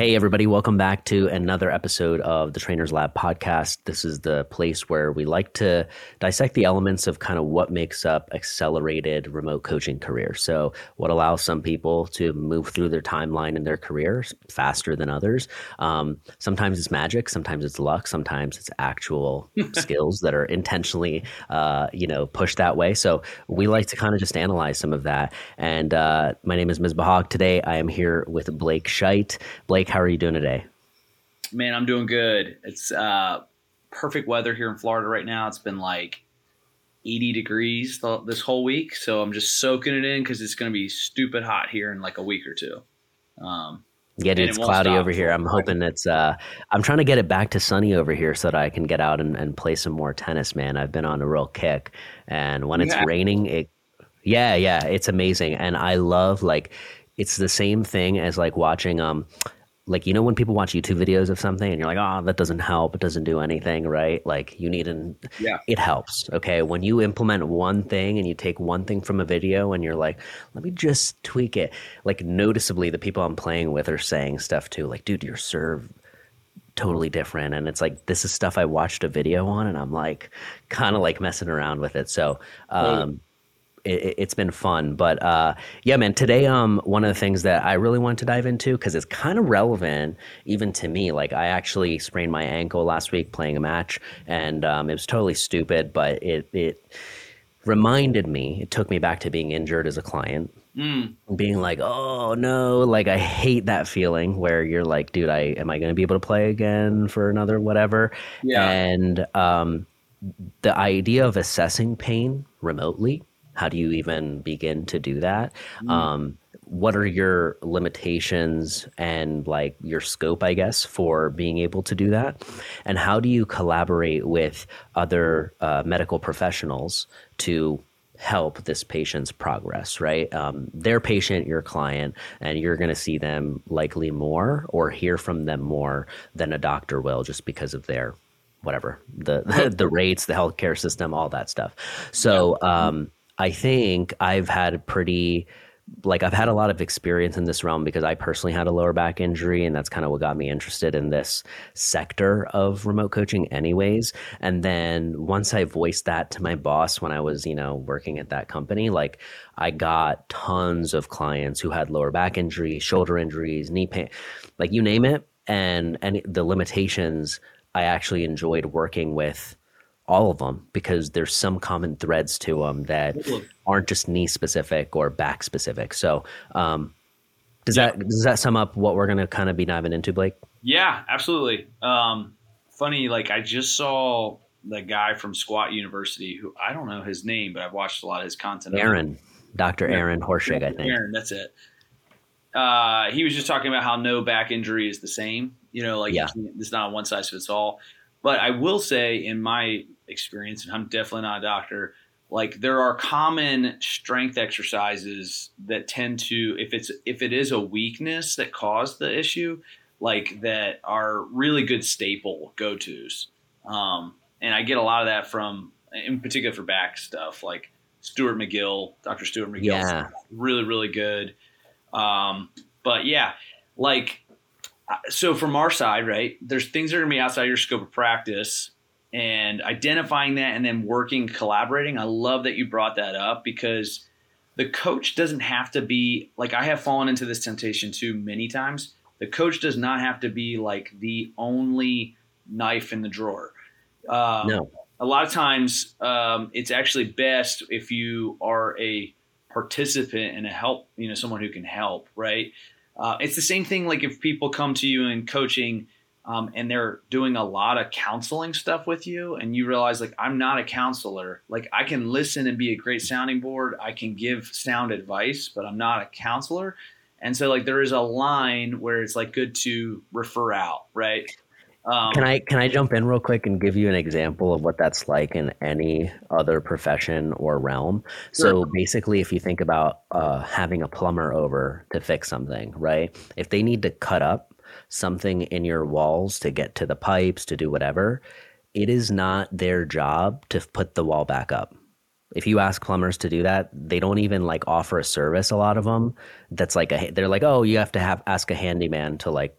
Hey, everybody, welcome back to another episode of the Trainers Lab podcast. This is the place where we like to dissect the elements of kind of what makes up accelerated remote coaching careers. So, what allows some people to move through their timeline in their careers faster than others. Um, sometimes it's magic, sometimes it's luck, sometimes it's actual skills that are intentionally, uh, you know, pushed that way. So, we like to kind of just analyze some of that. And uh, my name is Misbah Haque. Today, I am here with Blake Scheidt. Blake, how are you doing today? Man, I'm doing good. It's uh, perfect weather here in Florida right now. It's been like 80 degrees th- this whole week, so I'm just soaking it in because it's going to be stupid hot here in like a week or two. Um, yeah, dude, it's it cloudy over here. I'm hoping it's. Uh, I'm trying to get it back to sunny over here so that I can get out and, and play some more tennis. Man, I've been on a real kick, and when it's yeah. raining, it. Yeah, yeah, it's amazing, and I love like, it's the same thing as like watching um like you know when people watch youtube videos of something and you're like oh that doesn't help. It doesn't do anything right? Like you need an yeah. it helps okay? When you implement one thing and you take one thing from a video and you're like let me just tweak it like noticeably the people i'm playing with are saying stuff too like dude your serve totally different and it's like this is stuff i watched a video on and i'm like kind of like messing around with it. So um it, has been fun. But uh, yeah, man, today um one of the things that I really want to dive into because it's kind of relevant even to me. Like I actually sprained my ankle last week playing a match, and um, it was totally stupid, but it it reminded me. It took me back to being injured as a client. Mm. Being like, oh no, like I hate that feeling where you're like, dude, I am I going to be able to play again for another whatever? Yeah. And um, the idea of assessing pain remotely how do you even begin to do that? Mm. Um, what are your limitations and like your scope, I guess, for being able to do that? And how do you collaborate with other uh, medical professionals to help this patient's progress, right? Um, their patient, your client, and you're going to see them likely more or hear from them more than a doctor will just because of their whatever the the, the rates, the healthcare system, all that stuff. So, um, I think I've had pretty like I've had a lot of experience in this realm because I personally had a lower back injury and that's kind of what got me interested in this sector of remote coaching anyways. And then once I voiced that to my boss when I was, you know, working at that company, like I got tons of clients who had lower back injuries, shoulder injuries, knee pain, like you name it. And and the limitations I actually enjoyed working with all of them because there's some common threads to them that aren't just knee specific or back specific. So, um, does yeah. that does that sum up what we're going to kind of be diving into, Blake? Yeah, absolutely. Um, funny, like I just saw the guy from Squat University who I don't know his name, but I've watched a lot of his content. Aaron, Dr. Aaron Horschig, I think. Aaron, that's it. Uh, he was just talking about how no back injury is the same. You know, like yeah. it's not one size fits all. But I will say, in my experience, and I'm definitely not a doctor, like there are common strength exercises that tend to, if it's if it is a weakness that caused the issue, like that are really good staple go tos. Um, and I get a lot of that from, in particular for back stuff, like Stuart McGill, Dr. Stuart McGill, yeah. really really good. Um, but yeah, like so from our side, right, there's things that are going to be outside your scope of practice and identifying that and then working, collaborating. I love that you brought that up because the coach doesn't have to be like I have fallen into this temptation too many times. The coach does not have to be like the only knife in the drawer. Um, no. A lot of times, um, it's actually best if you are a participant and a help, you know, someone who can help, right? Uh, it's the same thing like if people come to you in coaching um, and they're doing a lot of counseling stuff with you and you realize like i'm not a counselor like i can listen and be a great sounding board i can give sound advice but i'm not a counselor and so like there is a line where it's like good to refer out right um, can I can I jump in real quick and give you an example of what that's like in any other profession or realm? Sure. So basically, if you think about uh, having a plumber over to fix something, right? If they need to cut up something in your walls to get to the pipes to do whatever, it is not their job to put the wall back up. If you ask plumbers to do that, they don't even like offer a service. A lot of them that's like a they're like, oh, you have to have ask a handyman to like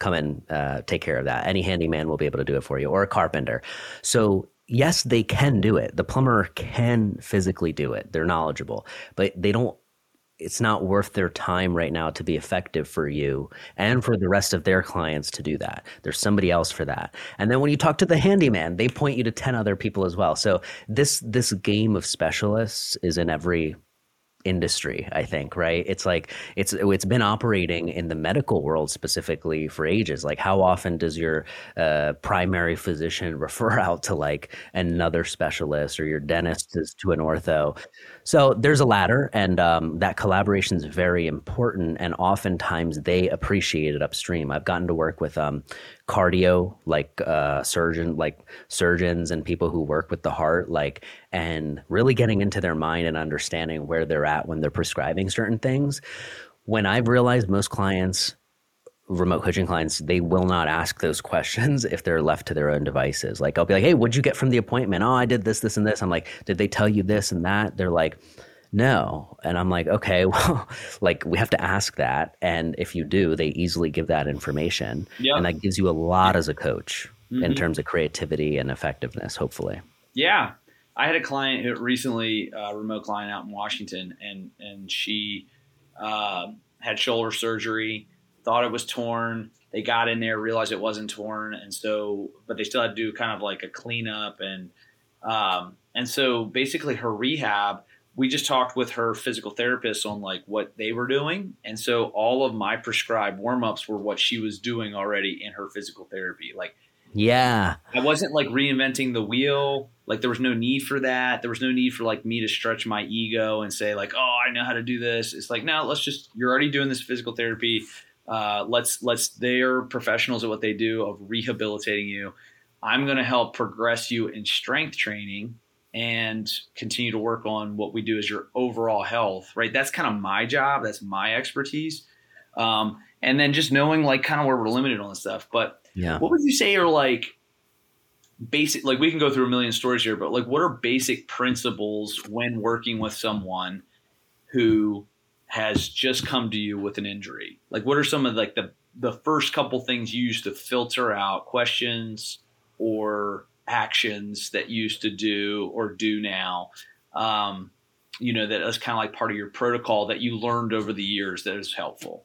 come and uh, take care of that. Any handyman will be able to do it for you, or a carpenter. So yes, they can do it. The plumber can physically do it. They're knowledgeable, but they don't it's not worth their time right now to be effective for you and for the rest of their clients to do that. There's somebody else for that. And then when you talk to the handyman, they point you to 10 other people as well. So this this game of specialists is in every industry i think right? It's like it's it's been operating in the medical world specifically for ages. Like how often does your uh, primary physician refer out to like another specialist or your dentist is to an ortho? So there's a ladder and um, that collaboration is very important and oftentimes they appreciate it upstream. I've gotten to work with um, cardio like uh, surgeon like surgeons and people who work with the heart like and really getting into their mind and understanding where they're at when they're prescribing certain things. When i've realized most clients remote coaching clients they will not ask those questions if they're left to their own devices. Like i'll be like hey what'd you get from the appointment? Oh i did this this and this. I'm like did they tell you this and that? They're like no. And I'm like, okay, well, like we have to ask that. And if you do, they easily give that information. Yep. And that gives you a lot as a coach mm-hmm. in terms of creativity and effectiveness, hopefully. Yeah. I had a client who recently, a remote client out in Washington, and, and she uh, had shoulder surgery, thought it was torn. They got in there, realized it wasn't torn. And so, but they still had to do kind of like a cleanup. And, um, and so basically her rehab we just talked with her physical therapist on like what they were doing. And so all of my prescribed warm-ups were what she was doing already in her physical therapy. Like yeah. I wasn't like reinventing the wheel. Like there was no need for that. There was no need for like me to stretch my ego and say like oh i know how to do this. It's like no let's just you're already doing this physical therapy. Uh, let's let's they're professionals at what they do of rehabilitating you. I'm going to help progress you in strength training and continue to work on what we do as your overall health, right? That's kind of my job. That's my expertise. Um, and then just knowing like kind of where we're limited on this stuff. But yeah. what would you say are like basic, like we can go through a million stories here, but like what are basic principles when working with someone who has just come to you with an injury? Like what are some of like the, the first couple things you use to filter out questions or actions that you used to do or do now. Um, you know, that is kind of like part of your protocol that you learned over the years that is helpful.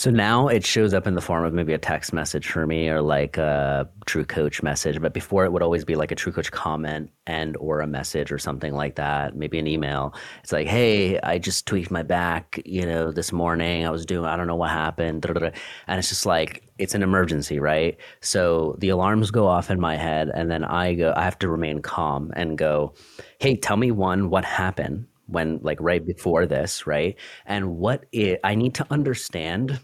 So now it shows up in the form of maybe a text message for me or like a True Coach message. But before it would always be like a True Coach comment and or a message or something like that. Maybe an email. It's like, hey, I just tweaked my back. You know, this morning I was doing. I don't know what happened. And it's just like it's an emergency, right? So the alarms go off in my head, and then I go. I have to remain calm and go, hey, tell me one, what happened when like right before this, right? And what it, I need to understand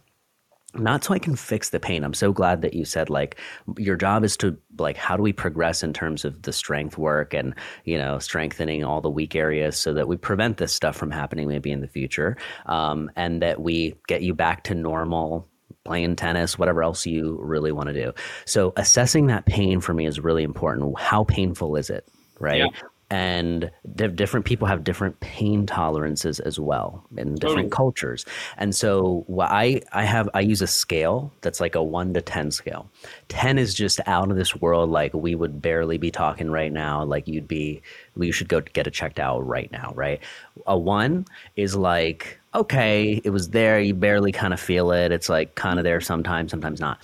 not so I can fix the pain. I'm so glad that you said like your job is to like how do we progress in terms of the strength work and you know strengthening all the weak areas so that we prevent this stuff from happening maybe in the future, um, and that we get you back to normal playing tennis, whatever else you really want to do. So assessing that pain for me is really important. How painful is it? Right. Yeah and different people have different pain tolerances as well in different cultures. And so i i have i use a scale that's like a 1 to 10 scale. 10 is just out of this world like we would barely be talking right now like you'd be you should go get it checked out right now right? A 1 is like okay it was there you barely kind of feel it it's like kind of there sometimes sometimes not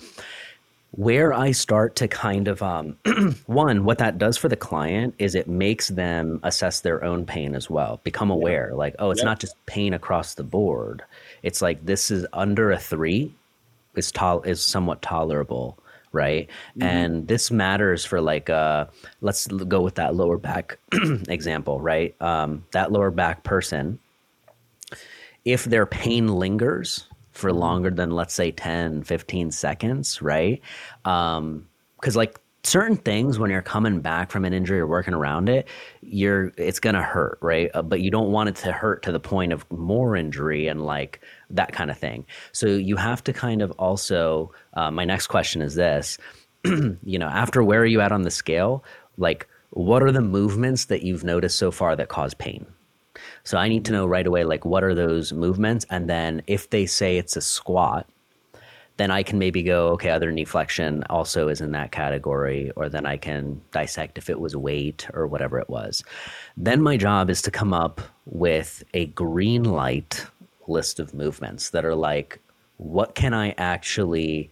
where I start to kind of um, one, what that does for the client is it makes them assess their own pain as well, become aware, yeah. like, oh, it's not just pain across the board. It's like this is under a three is tol- is somewhat tolerable, right? Mm-hmm. And this matters for like uh, let's go with that lower back example, right? Um, that lower back person, if their pain lingers for longer than let's say 10 15 seconds right? Um because like certain things when you're coming back from an injury or working around it you're it's gonna hurt right? Uh, but you don't want it to hurt to the point of more injury and like that kind of thing. So you have to kind of also uh, my next question is this. You know after where are you at on the scale? Like what are the movements that you've noticed so far that cause pain so I need to know right away, like, what are those movements? And then if they say it's a squat, then I can maybe go, okay, other knee flexion also is in that category, or then I can dissect if it was weight or whatever it was. Then my job is to come up with a green light list of movements that are like, what can I actually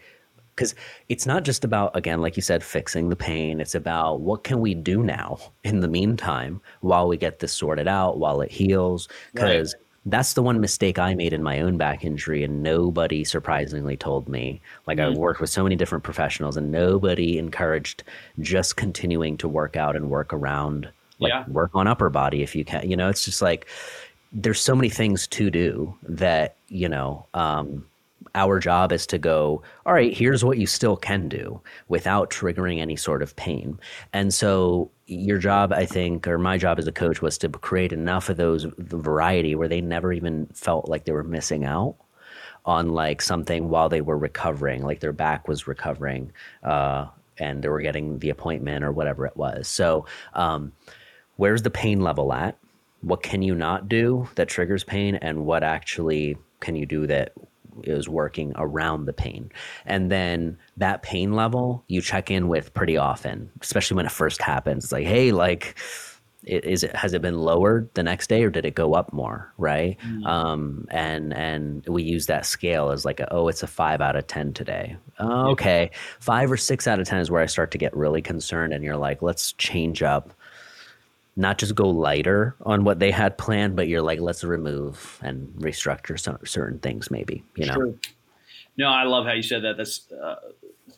because it's not just about again like you said fixing the pain it's about what can we do now in the meantime while we get this sorted out while it heals because right. that's the one mistake i made in my own back injury and nobody surprisingly told me like mm-hmm. i worked with so many different professionals and nobody encouraged just continuing to work out and work around like yeah. work on upper body if you can you know it's just like there's so many things to do that you know um, our job is to go, all right, here's what you still can do without triggering any sort of pain. And so your job, I think, or my job as a coach was to create enough of those variety where they never even felt like they were missing out on like something while they were recovering, like their back was recovering, uh, and they were getting the appointment or whatever it was. So, um, where's the pain level at? What can you not do that triggers pain, and what actually can you do that is working around the pain. And then that pain level you check in with pretty often, especially when it first happens. It's like, hey, like, is it has it been lowered the next day or did it go up more right mm. um, and and we use that scale as like a, oh it's a five out of ten today oh, okay five or six out of ten is where i start to get really concerned and you're like let's change up not just go lighter on what they had planned, but you're like, let's remove and restructure some, certain things, maybe, you know? Sure. No, I love how you said that. That's uh,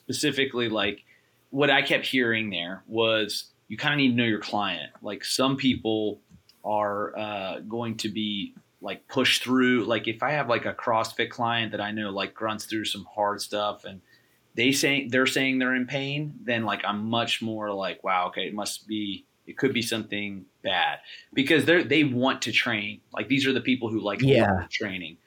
specifically like what I kept hearing there was you kind of need to know your client. Like some people are uh, going to be like pushed through. Like if I have like a CrossFit client that I know like grunts through some hard stuff and they say they're saying they're in pain, then like I'm much more like, wow, okay, it must be it could be something bad because they they want to train. Like these are the people who like yeah. training.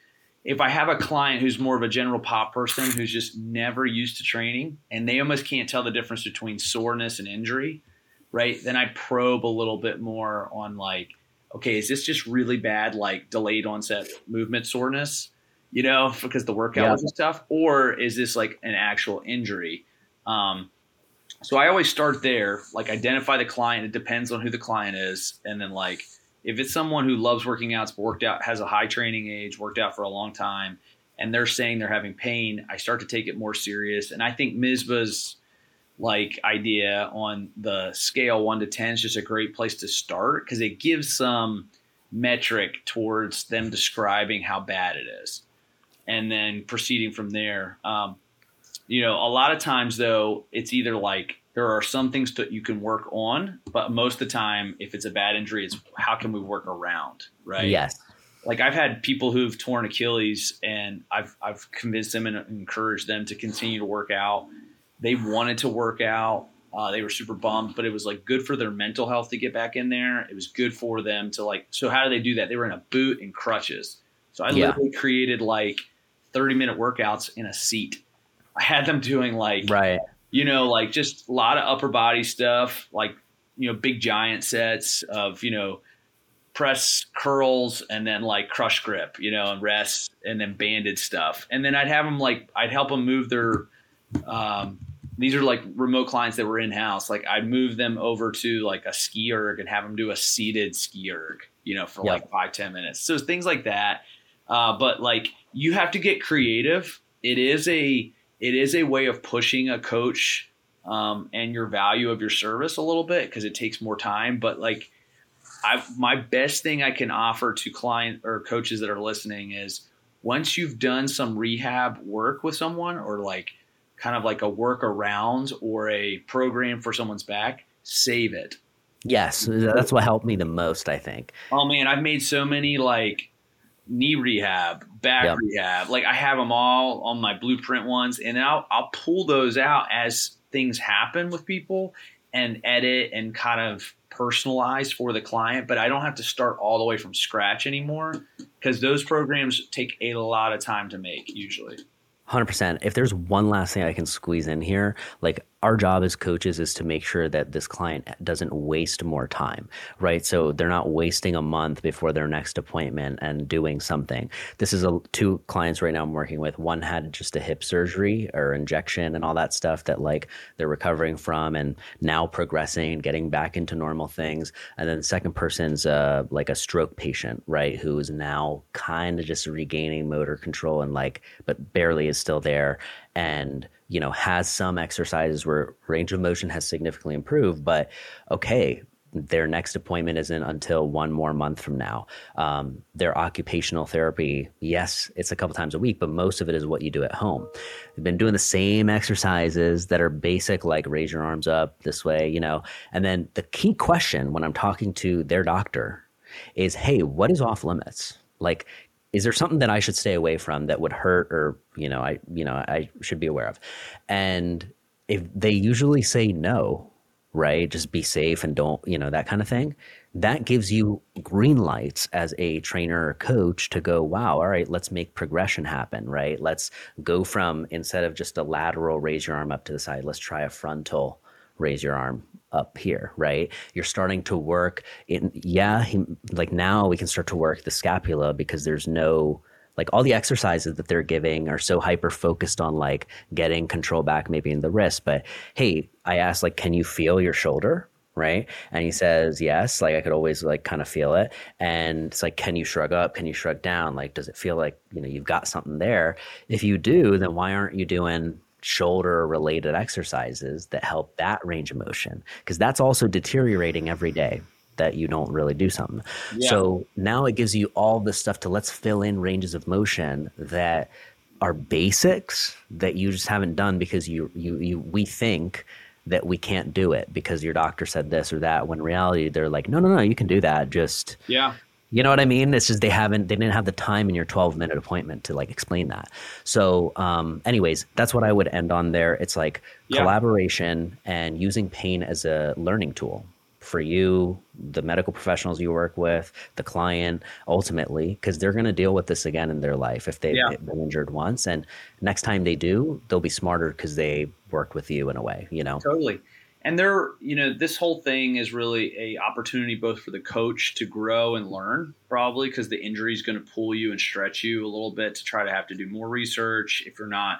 If I have a client who's more of a general pop person who's just never used to training and they almost can't tell the difference between soreness and injury, right? Then I probe a little bit more on like, okay, is this just really bad, like delayed onset movement soreness, you know, because the workout yeah. was tough, or is this like an actual injury? Um, so I always start there, like identify the client. It depends on who the client is, and then like if it's someone who loves working out, worked out, has a high training age, worked out for a long time, and they're saying they're having pain, I start to take it more serious. And I think Misbah's like idea on the scale one to ten is just a great place to start because it gives some metric towards them describing how bad it is, and then proceeding from there. Um, you know, a lot of times though, it's either like there are some things that you can work on, but most of the time, if it's a bad injury, it's how can we work around, right? Yes. Like I've had people who've torn Achilles, and I've I've convinced them and encouraged them to continue to work out. They wanted to work out. Uh, they were super bummed, but it was like good for their mental health to get back in there. It was good for them to like. So how do they do that? They were in a boot and crutches. So I yeah. literally created like 30 minute workouts in a seat I had them doing like right, you know, like just a lot of upper body stuff, like you know, big giant sets of you know press curls and then like crush grip, you know, and rest and then banded stuff. And then I'd have them like I'd help them move their um, these are like remote clients that were in house. Like I'd move them over to like a ski erg and have them do a seated ski erg, you know, for like five ten minutes. So things like that. Uh, but like you have to get creative. It is a it is a way of pushing a coach um, and your value of your service a little bit because it takes more time. But like, I my best thing I can offer to client or coaches that are listening is once you've done some rehab work with someone or like kind of like a workaround or a program for someone's back, save it. Yes, that's what helped me the most. I think. Oh man, I've made so many like knee rehab, back yep. rehab. Like I have them all on my blueprint ones, and I'll I'll pull those out as things happen with people and edit and kind of personalize for the client. But I don't have to start all the way from scratch anymore because those programs take a lot of time to make usually. 100%. If there's one last thing I can squeeze in here, like our job as coaches is to make sure that this client doesn't waste more time, right? So they're not wasting a month before their next appointment and doing something. This is a two clients right now I'm working with. One had just a hip surgery or injection and all that stuff that like they're recovering from and now progressing, getting back into normal things. And then the second person's uh, like a stroke patient, right, who is now kind of just regaining motor control and like, but barely is still there and you know has some exercises where range of motion has significantly improved but okay their next appointment isn't until one more month from now. Um, their occupational therapy, yes, it's a couple times a week, but most of it is what you do at home. They've been doing the same exercises that are basic, like raise your arms up this way, you know. And then the key question when I'm talking to their doctor is, hey, what is off limits? Like, is there something that I should stay away from that would hurt or you know I you know I should be aware of? And if they usually say no right? Just be safe and don't you know that kind of thing. That gives you green lights as a trainer or coach to go wow all right let's make progression happen right? Let's go from instead of just a lateral raise your arm up to the side. Let's try a frontal raise your arm up here, right? You're starting to work in, yeah, he, like now we can start to work the scapula because there's no, like all the exercises that they're giving are so hyper focused on like getting control back maybe in the wrist. But hey, I asked, like, can you feel your shoulder? Right. And he says, yes. Like I could always like kind of feel it. And it's like, can you shrug up? Can you shrug down? Like, does it feel like, you know, you've got something there? If you do, then why aren't you doing shoulder related exercises that help that range of motion because that's also deteriorating every day that you don't really do something. Yeah. So now it gives you all this stuff to let's fill in ranges of motion that are basics that you just haven't done because you you you we think that we can't do it because your doctor said this or that when reality they're like no no no you can do that just yeah you know what I mean? It's just they haven't, they didn't have the time in your 12 minute appointment to like explain that. So, um, anyways, that's what I would end on there. It's like yeah. collaboration and using pain as a learning tool for you, the medical professionals you work with, the client, ultimately, because they're going to deal with this again in their life if they've yeah. been injured once. And next time they do, they'll be smarter because they worked with you in a way, you know? Totally and there you know this whole thing is really a opportunity both for the coach to grow and learn probably because the injury is going to pull you and stretch you a little bit to try to have to do more research if you're not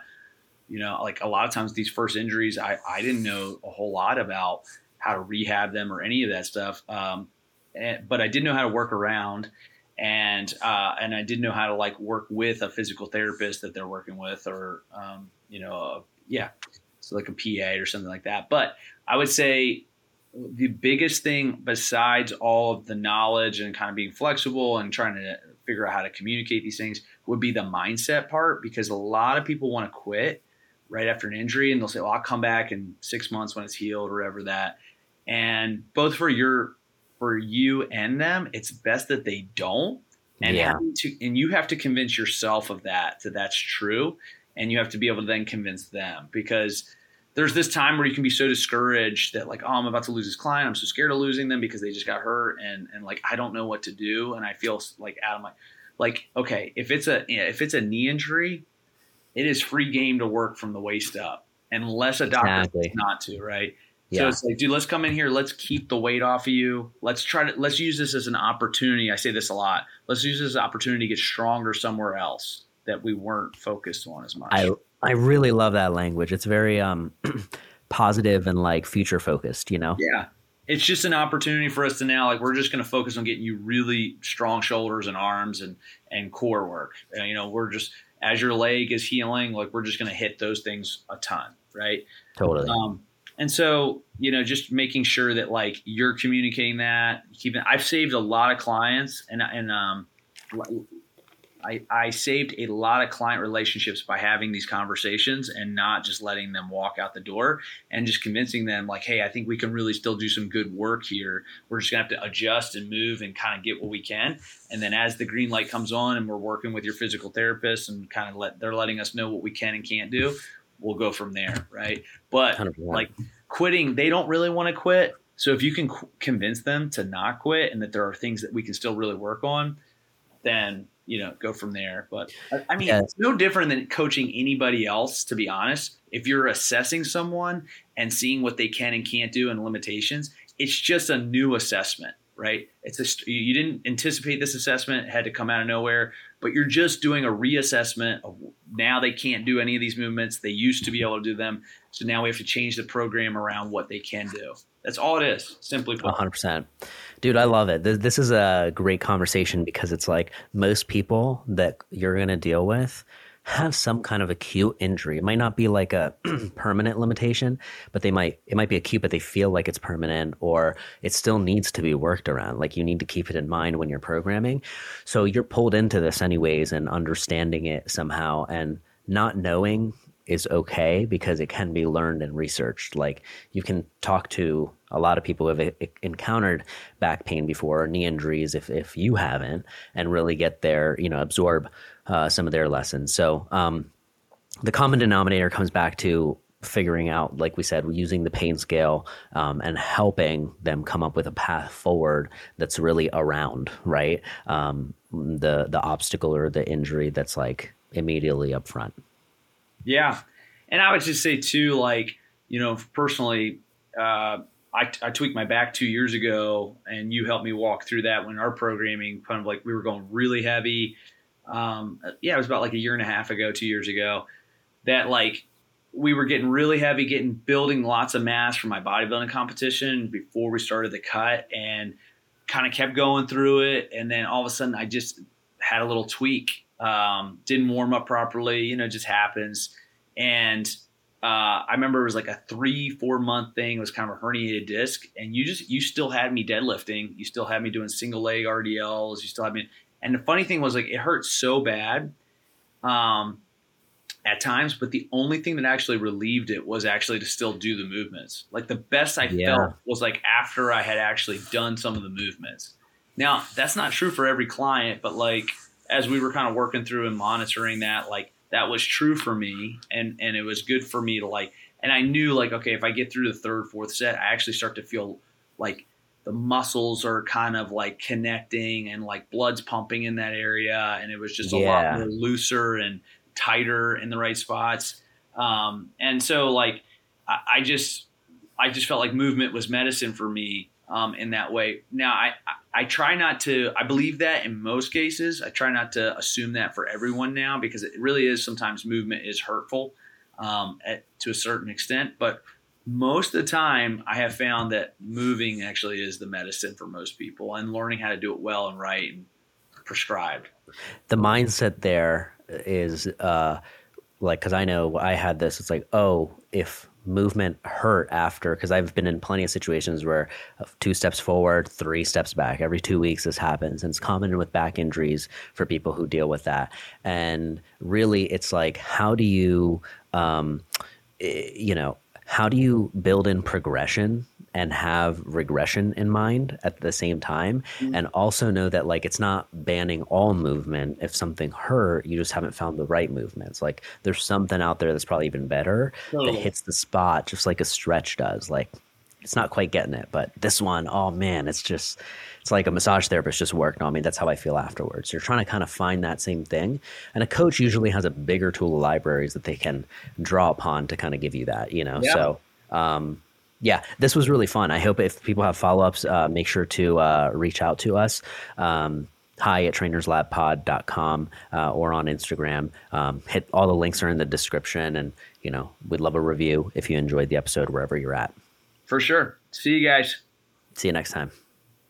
you know like a lot of times these first injuries i, I didn't know a whole lot about how to rehab them or any of that stuff um, and, but i did know how to work around and uh, and i did know how to like work with a physical therapist that they're working with or um, you know uh, yeah so like a pa or something like that. But I would say the biggest thing besides all of the knowledge and kind of being flexible and trying to figure out how to communicate these things would be the mindset part because a lot of people want to quit right after an injury and they'll say, well, I'll come back in six months when it's healed or whatever that. And both for your, for you and them, it's best that they don't. And yeah. to, and you have to convince yourself of that, that that's true. And you have to be able to then convince them because there's this time where you can be so discouraged that like, oh, I'm about to lose this client. I'm so scared of losing them because they just got hurt and and like I don't know what to do and I feel like Adam like like okay, if it's a if it's a knee injury, it is free game to work from the waist up unless a doctor exactly. not to, right? Yeah. So it's like, dude, let's come in here. Let's keep the weight off of you. Let's try to let's use this as an opportunity. I say this a lot. Let's use this as an opportunity to get stronger somewhere else that we weren't focused on as much. I I really love that language. It's very um, positive and like future focused, you know? Yeah. It's just an opportunity for us to now, like, we're just going to focus on getting you really strong shoulders and arms and, and core work. And, you know, we're just, as your leg is healing, like, we're just going to hit those things a ton, right? Totally. Um, and so, you know, just making sure that like you're communicating that, keeping. I've saved a lot of clients, and and um, I, I saved a lot of client relationships by having these conversations and not just letting them walk out the door and just convincing them like, hey, I think we can really still do some good work here. We're just gonna have to adjust and move and kind of get what we can. And then as the green light comes on and we're working with your physical therapist and kind of let they're letting us know what we can and can't do, we'll go from there, right? But 100%. like quitting, they don't really want to quit. So if you can qu- convince them to not quit and that there are things that we can still really work on, then you know, go from there. But I mean, yeah. it's no different than coaching anybody else, to be honest. if you're assessing someone and seeing what they can and can't do and limitations, it's just a new assessment, right? It's a, you didn't anticipate this assessment, had to come out of nowhere, but you're just doing a reassessment of now they can't do any of these movements. They used to be able to do them. So now we have to change the program around what they can do. That's all it is, simply put. 100%. Dude, I love it. This is a great conversation because it's like most people that you're going to deal with have some kind of acute injury. It might not be like a permanent limitation, but they might it might be acute, but they feel like it's permanent or it still needs to be worked around. Like you need to keep it in mind when you're programming. So you're pulled into this anyways and understanding it somehow and not knowing is okay because it can be learned and researched. Like you can talk to a lot of people who have encountered back pain before or knee injuries if, if you haven't and really get their, you know, absorb uh, some of their lessons. So um, the common denominator comes back to figuring out, like we said, using the pain scale um, and helping them come up with a path forward that's really around right um, the the obstacle or the injury that's like immediately up front. Yeah, and I would just say too, like you know, personally. Uh, I, I, tweaked my back two years ago, and you helped me walk through that when our programming kind of like we were going really heavy um, yeah, it was about like a year and a half ago, two years ago, that like we were getting really heavy, getting building lots of mass for my bodybuilding competition before we started the cut, and kind of kept going through it. And then all of a sudden, I just had a little tweak. Um, didn't warm up properly, you know, just happens. And uh, I remember it was like a three, four month thing. It was kind of a herniated disc, and you just you still had me deadlifting. You still had me doing single leg RDLs. You still had me, and the funny thing was like it hurt so bad um, at times, but the only thing that actually relieved it was actually to still do the movements. Like the best I yeah. felt was like after I had actually done some of the movements. Now that's not true for every client, but like as we were kind of working through and monitoring that, like that was true for me, and and it was good for me to like. And I knew like okay, if I get through the third, fourth set, I actually start to feel like the muscles are kind of like connecting and like blood's pumping in that area and it was just a lot more looser and tighter in the right spots um, and so like I, I, just i just felt like movement was medicine for me um, in that way now I, I, try not to i believe that in most cases i try not to assume that for everyone now because it really is sometimes movement is hurtful um, at, to a certain extent. But most of the time i have found that moving actually is the medicine for most people and learning how to do it well and right and prescribed. The mindset there is uh like because i know i had this it's like oh if movement hurt after? Because i've been in plenty of situations where uh, two steps forward three steps back. Every two weeks this happens. And it's common with back injuries for people who deal with that. And really it's like how do you um, you know how do you build in progression and have regression in mind at the same time mm-hmm. and also know that like it's not banning all movement if something hurt you just haven't found the right movements like there's something out there that's probably even better totally. that hits the spot just like a stretch does like it's not quite getting it but this one oh man it's just it's like a massage therapist just worked on me. That's how I feel afterwards. You're trying to kind of find that same thing. And a coach usually has a bigger tool of libraries that they can draw upon to kind of give you that, you know? Yeah. So, um, yeah, this was really fun. I hope if people have follow ups, uh, make sure to uh, reach out to us. Um, hi at trainerslabpod.com uh, or on Instagram. Um, hit all the links are in the description. And, you know, we'd love a review if you enjoyed the episode wherever you're at. For sure. See you guys. See you next time.